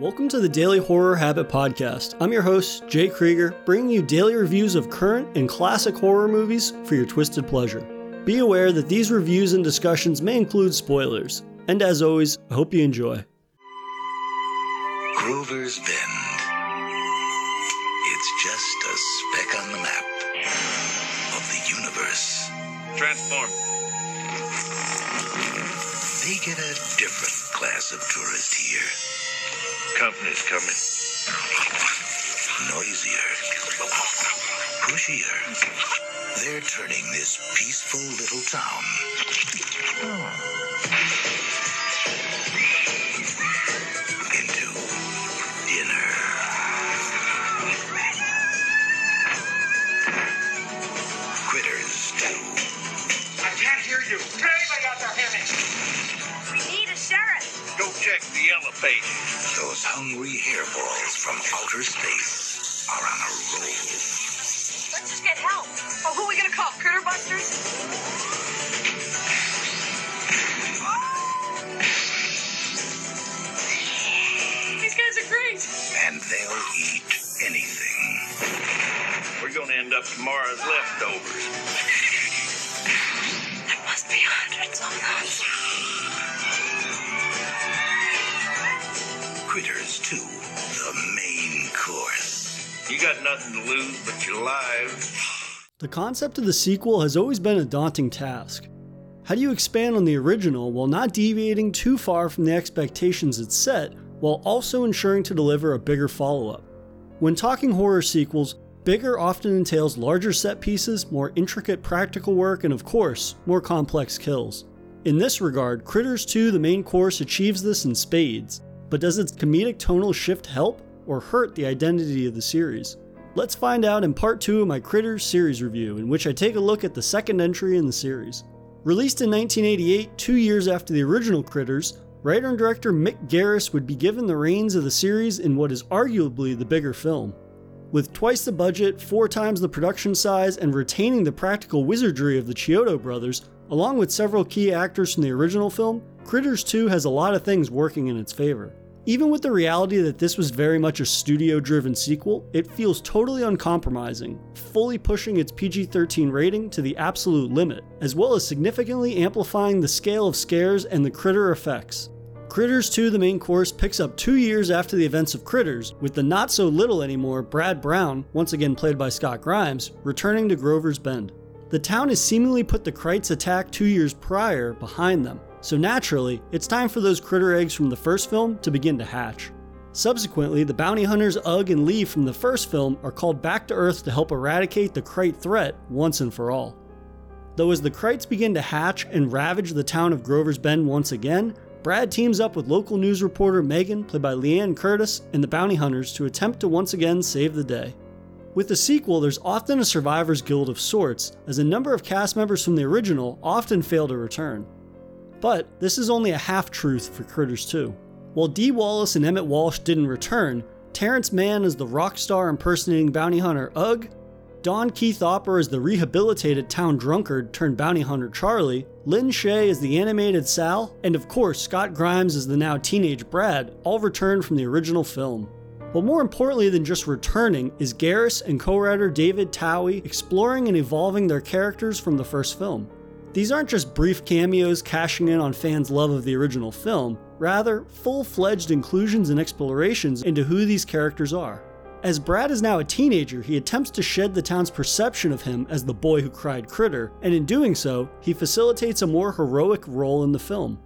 Welcome to the Daily Horror Habit Podcast. I'm your host, Jay Krieger, bringing you daily reviews of current and classic horror movies for your twisted pleasure. Be aware that these reviews and discussions may include spoilers. And as always, I hope you enjoy. Grover's Bend. It's just a speck on the map of the universe. Transform. They get a different class of tourist here. Company's coming. Noisier. Pushier. They're turning this peaceful little town into the elevation. Those hungry hairballs from outer space are on a roll. Let's just get help. Oh, who are we gonna call? Critter Busters? Oh! These guys are great. And they'll eat anything. We're gonna end up tomorrow's leftovers. There must be hundreds of them. Critters 2, the main course. You got nothing to lose but your lives. The concept of the sequel has always been a daunting task. How do you expand on the original while not deviating too far from the expectations it set, while also ensuring to deliver a bigger follow up? When talking horror sequels, bigger often entails larger set pieces, more intricate practical work, and of course, more complex kills. In this regard, Critters 2 The Main Course achieves this in spades, but does its comedic tonal shift help or hurt the identity of the series? Let's find out in part 2 of my Critters series review, in which I take a look at the second entry in the series. Released in 1988, two years after the original Critters, writer and director Mick Garris would be given the reins of the series in what is arguably the bigger film. With twice the budget, four times the production size, and retaining the practical wizardry of the Chiodo brothers, along with several key actors from the original film, Critters 2 has a lot of things working in its favor. Even with the reality that this was very much a studio driven sequel, it feels totally uncompromising, fully pushing its PG 13 rating to the absolute limit, as well as significantly amplifying the scale of scares and the critter effects. Critters 2 The Main Course picks up two years after the events of Critters, with the not so little anymore Brad Brown, once again played by Scott Grimes, returning to Grover's Bend. The town has seemingly put the Krites attack two years prior behind them, so naturally, it's time for those critter eggs from the first film to begin to hatch. Subsequently, the bounty hunters Ugg and Lee from the first film are called back to Earth to help eradicate the Krite threat once and for all. Though as the Krites begin to hatch and ravage the town of Grover's Bend once again, Brad teams up with local news reporter Megan, played by Liane Curtis, and the bounty hunters to attempt to once again save the day. With the sequel, there's often a survivor's guild of sorts, as a number of cast members from the original often fail to return. But this is only a half truth for Critters 2. While Dee Wallace and Emmet Walsh didn't return, Terrence Mann as the rock star impersonating bounty hunter Ugg, Don Keith Opper as the rehabilitated town drunkard turned bounty hunter Charlie, Lin Shaye as the animated Sal, and of course Scott Grimes as the now teenage Brad all returned from the original film. But more importantly than just returning is Garris and co-writer David Twohy exploring and evolving their characters from the first film. These aren't just brief cameos cashing in on fans' love of the original film, rather, full fledged inclusions and explorations into who these characters are. As Brad is now a teenager, he attempts to shed the town's perception of him as the boy who cried critter, and in doing so, he facilitates a more heroic role in the film,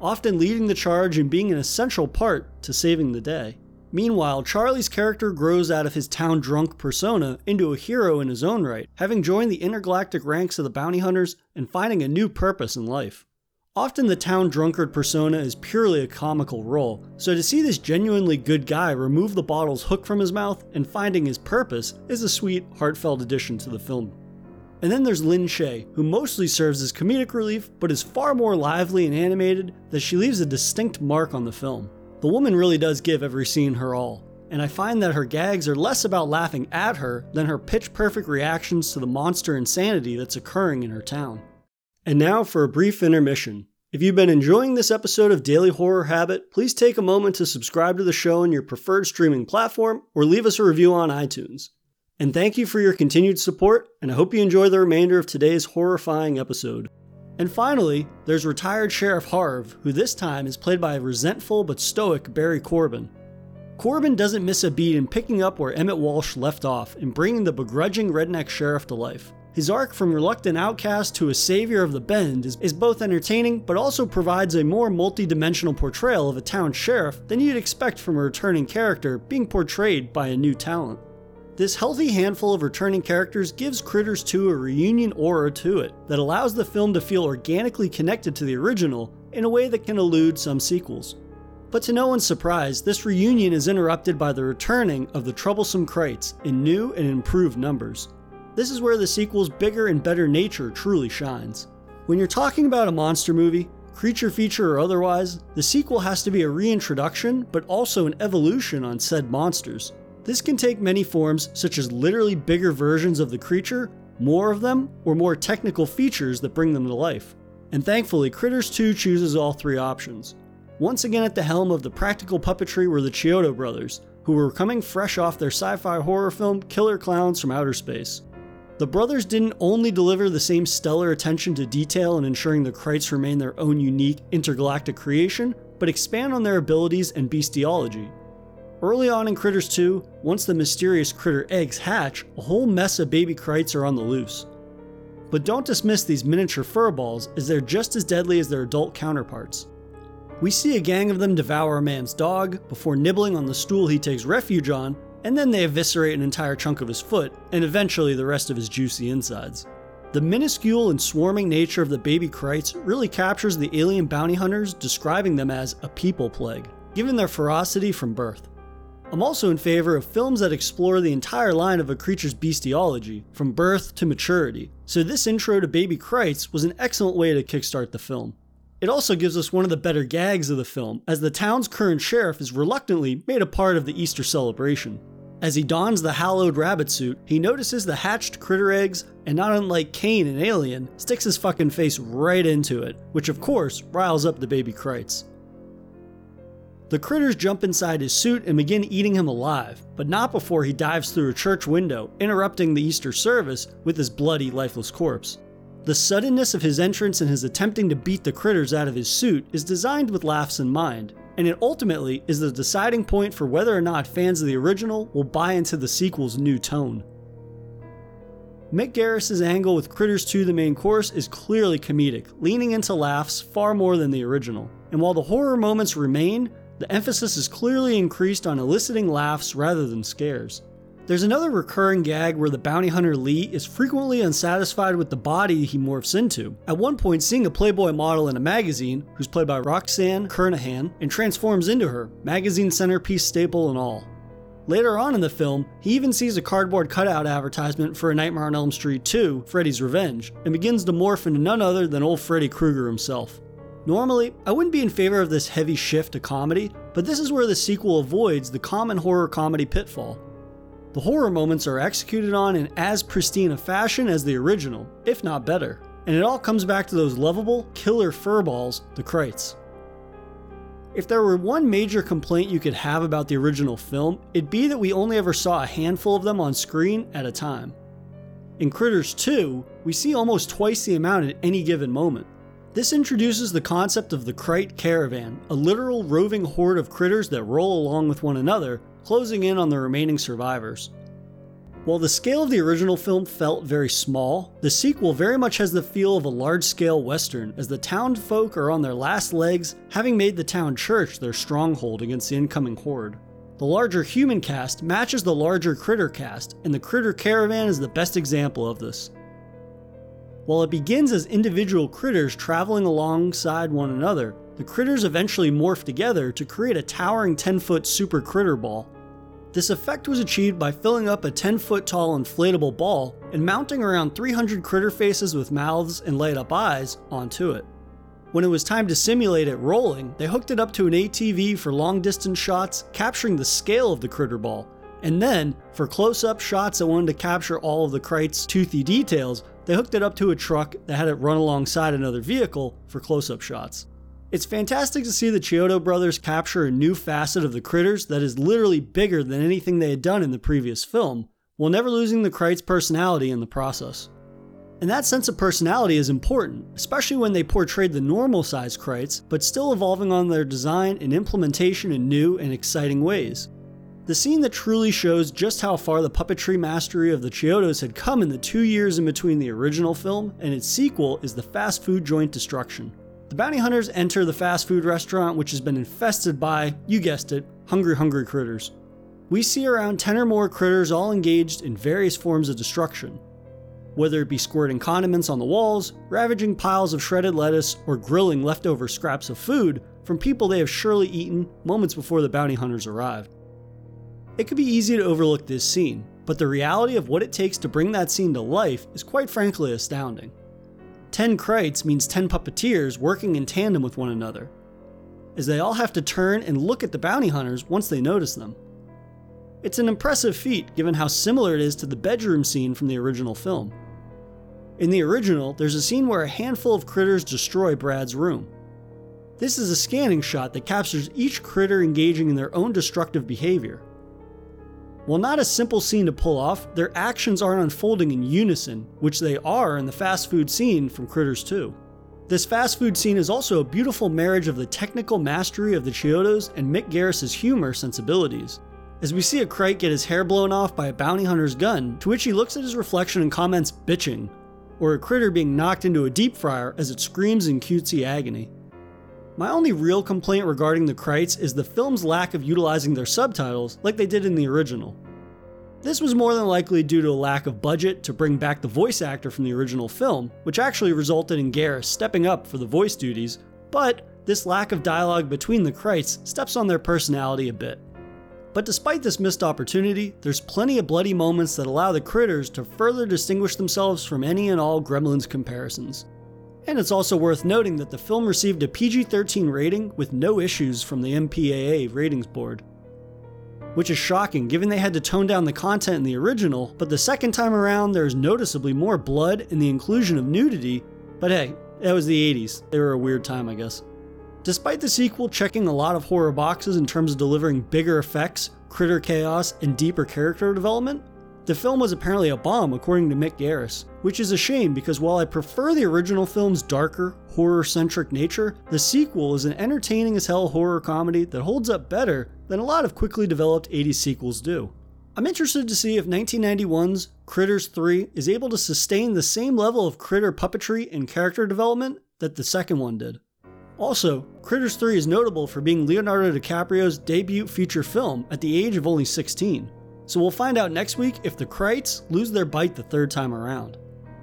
often leading the charge and being an essential part to saving the day. Meanwhile, Charlie's character grows out of his town drunk persona into a hero in his own right, having joined the intergalactic ranks of the bounty hunters and finding a new purpose in life. Often the town drunkard persona is purely a comical role, so to see this genuinely good guy remove the bottle's hook from his mouth and finding his purpose is a sweet, heartfelt addition to the film. And then there's Lin Shaye, who mostly serves as comedic relief, but is far more lively and animated that she leaves a distinct mark on the film. The woman really does give every scene her all, and I find that her gags are less about laughing at her than her pitch perfect reactions to the monster insanity that's occurring in her town. And now for a brief intermission. If you've been enjoying this episode of Daily Horror Habit, please take a moment to subscribe to the show on your preferred streaming platform or leave us a review on iTunes. And thank you for your continued support, and I hope you enjoy the remainder of today's horrifying episode. And finally, there's retired Sheriff Harv, who this time is played by a resentful but stoic Barry Corbin. Corbin doesn't miss a beat in picking up where Emmet Walsh left off and bringing the begrudging redneck sheriff to life. His arc from reluctant outcast to a savior of the bend is, is both entertaining, but also provides a more multi-dimensional portrayal of a town sheriff than you'd expect from a returning character being portrayed by a new talent. This healthy handful of returning characters gives Critters 2 a reunion aura to it that allows the film to feel organically connected to the original in a way that can elude some sequels. But to no one's surprise, this reunion is interrupted by the returning of the troublesome Krites in new and improved numbers. This is where the sequel's bigger and better nature truly shines. When you're talking about a monster movie, creature feature or otherwise, the sequel has to be a reintroduction, but also an evolution on said monsters. This can take many forms, such as literally bigger versions of the creature, more of them, or more technical features that bring them to life. And thankfully, Critters 2 chooses all three options. Once again at the helm of the practical puppetry were the Chiodo brothers, who were coming fresh off their sci fi horror film Killer Clowns from Outer Space. The brothers didn't only deliver the same stellar attention to detail in ensuring the Krites remain their own unique intergalactic creation, but expand on their abilities and bestiology. Early on in Critters 2, once the mysterious critter eggs hatch, a whole mess of baby Krites are on the loose. But don't dismiss these miniature furballs, as they're just as deadly as their adult counterparts. We see a gang of them devour a man's dog before nibbling on the stool he takes refuge on and then they eviscerate an entire chunk of his foot, and eventually the rest of his juicy insides. The minuscule and swarming nature of the baby Krites really captures the alien bounty hunters, describing them as a people plague, given their ferocity from birth. I'm also in favor of films that explore the entire line of a creature's bestiology, from birth to maturity, so this intro to Baby Krites was an excellent way to kickstart the film. It also gives us one of the better gags of the film, as the town's current sheriff is reluctantly made a part of the Easter celebration. As he dons the hallowed rabbit suit, he notices the hatched critter eggs, and not unlike Kane in Alien, sticks his fucking face right into it, which of course riles up the baby Krites. The critters jump inside his suit and begin eating him alive, but not before he dives through a church window, interrupting the Easter service with his bloody, lifeless corpse. The suddenness of his entrance and his attempting to beat the critters out of his suit is designed with laughs in mind, and it ultimately is the deciding point for whether or not fans of the original will buy into the sequel's new tone. Mick Garris's angle with Critters 2 the main course is clearly comedic, leaning into laughs far more than the original. And while the horror moments remain, the emphasis is clearly increased on eliciting laughs rather than scares. There's another recurring gag where the bounty hunter Lee is frequently unsatisfied with the body he morphs into. At one point, seeing a Playboy model in a magazine, who's played by Roxanne Kernohan, and transforms into her, magazine centerpiece staple and all. Later on in the film, he even sees a cardboard cutout advertisement for A Nightmare on Elm Street 2, Freddy's Revenge, and begins to morph into none other than old Freddy Krueger himself. Normally, I wouldn't be in favor of this heavy shift to comedy, but this is where the sequel avoids the common horror comedy pitfall. The horror moments are executed on in as pristine a fashion as the original, if not better. And it all comes back to those lovable, killer furballs, the Krites. If there were one major complaint you could have about the original film, it'd be that we only ever saw a handful of them on screen at a time. In Critters 2, we see almost twice the amount at any given moment. This introduces the concept of the Krite Caravan, a literal roving horde of critters that roll along with one another, closing in on the remaining survivors. While the scale of the original film felt very small, the sequel very much has the feel of a large scale western as the town folk are on their last legs, having made the town church their stronghold against the incoming horde. The larger human cast matches the larger critter cast, and the critter caravan is the best example of this. While it begins as individual critters traveling alongside one another, the critters eventually morph together to create a towering 10 foot super critter ball. This effect was achieved by filling up a 10 foot tall inflatable ball and mounting around 300 critter faces with mouths and light up eyes onto it. When it was time to simulate it rolling, they hooked it up to an ATV for long distance shots, capturing the scale of the critter ball. And then, for close up shots that wanted to capture all of the Krite's toothy details, they hooked it up to a truck that had it run alongside another vehicle for close up shots. It's fantastic to see the Chiodo brothers capture a new facet of the critters that is literally bigger than anything they had done in the previous film, while never losing the Krites' personality in the process. And that sense of personality is important, especially when they portrayed the normal sized Krites, but still evolving on their design and implementation in new and exciting ways. The scene that truly shows just how far the puppetry mastery of the Chiodos had come in the two years in between the original film and its sequel is the fast food joint destruction. The bounty hunters enter the fast food restaurant, which has been infested by, you guessed it, hungry, hungry critters. We see around 10 or more critters all engaged in various forms of destruction. Whether it be squirting condiments on the walls, ravaging piles of shredded lettuce, or grilling leftover scraps of food from people they have surely eaten moments before the bounty hunters arrived. It could be easy to overlook this scene, but the reality of what it takes to bring that scene to life is quite frankly astounding. 10 Krites means 10 puppeteers working in tandem with one another, as they all have to turn and look at the bounty hunters once they notice them. It's an impressive feat given how similar it is to the bedroom scene from the original film. In the original, there's a scene where a handful of critters destroy Brad's room. This is a scanning shot that captures each critter engaging in their own destructive behavior. While not a simple scene to pull off, their actions aren't unfolding in unison, which they are in the fast food scene from Critters 2. This fast food scene is also a beautiful marriage of the technical mastery of the Chiodos and Mick Garris's humor sensibilities. As we see a Krite get his hair blown off by a bounty hunter's gun, to which he looks at his reflection and comments, bitching, or a critter being knocked into a deep fryer as it screams in cutesy agony. My only real complaint regarding the Krites is the film's lack of utilizing their subtitles like they did in the original. This was more than likely due to a lack of budget to bring back the voice actor from the original film, which actually resulted in Garris stepping up for the voice duties, but this lack of dialogue between the Krites steps on their personality a bit. But despite this missed opportunity, there's plenty of bloody moments that allow the critters to further distinguish themselves from any and all Gremlins comparisons. And it's also worth noting that the film received a PG 13 rating with no issues from the MPAA ratings board. Which is shocking given they had to tone down the content in the original, but the second time around there's noticeably more blood and the inclusion of nudity. But hey, that was the 80s. They were a weird time, I guess. Despite the sequel checking a lot of horror boxes in terms of delivering bigger effects, critter chaos, and deeper character development, the film was apparently a bomb, according to Mick Garris, which is a shame because while I prefer the original film's darker, horror centric nature, the sequel is an entertaining as hell horror comedy that holds up better than a lot of quickly developed 80s sequels do. I'm interested to see if 1991's Critters 3 is able to sustain the same level of critter puppetry and character development that the second one did. Also, Critters 3 is notable for being Leonardo DiCaprio's debut feature film at the age of only 16. So we'll find out next week if the Krites lose their bite the third time around.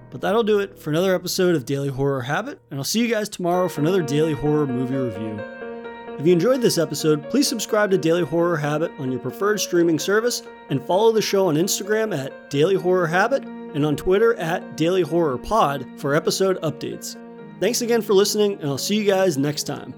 But that'll do it for another episode of Daily Horror Habit, and I'll see you guys tomorrow for another Daily Horror movie review. If you enjoyed this episode, please subscribe to Daily Horror Habit on your preferred streaming service and follow the show on Instagram at Daily Horror Habit and on Twitter at Daily Horror Pod for episode updates. Thanks again for listening, and I'll see you guys next time.